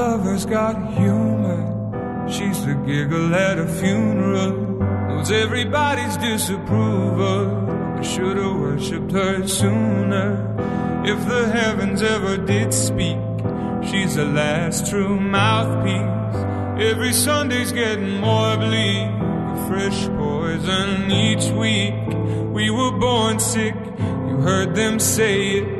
Lover's got humor. She's the giggle at a funeral. Knows everybody's disapproval. I should have worshipped her sooner. If the heavens ever did speak, she's the last true mouthpiece. Every Sunday's getting more bleak. A fresh poison each week. We were born sick. You heard them say it.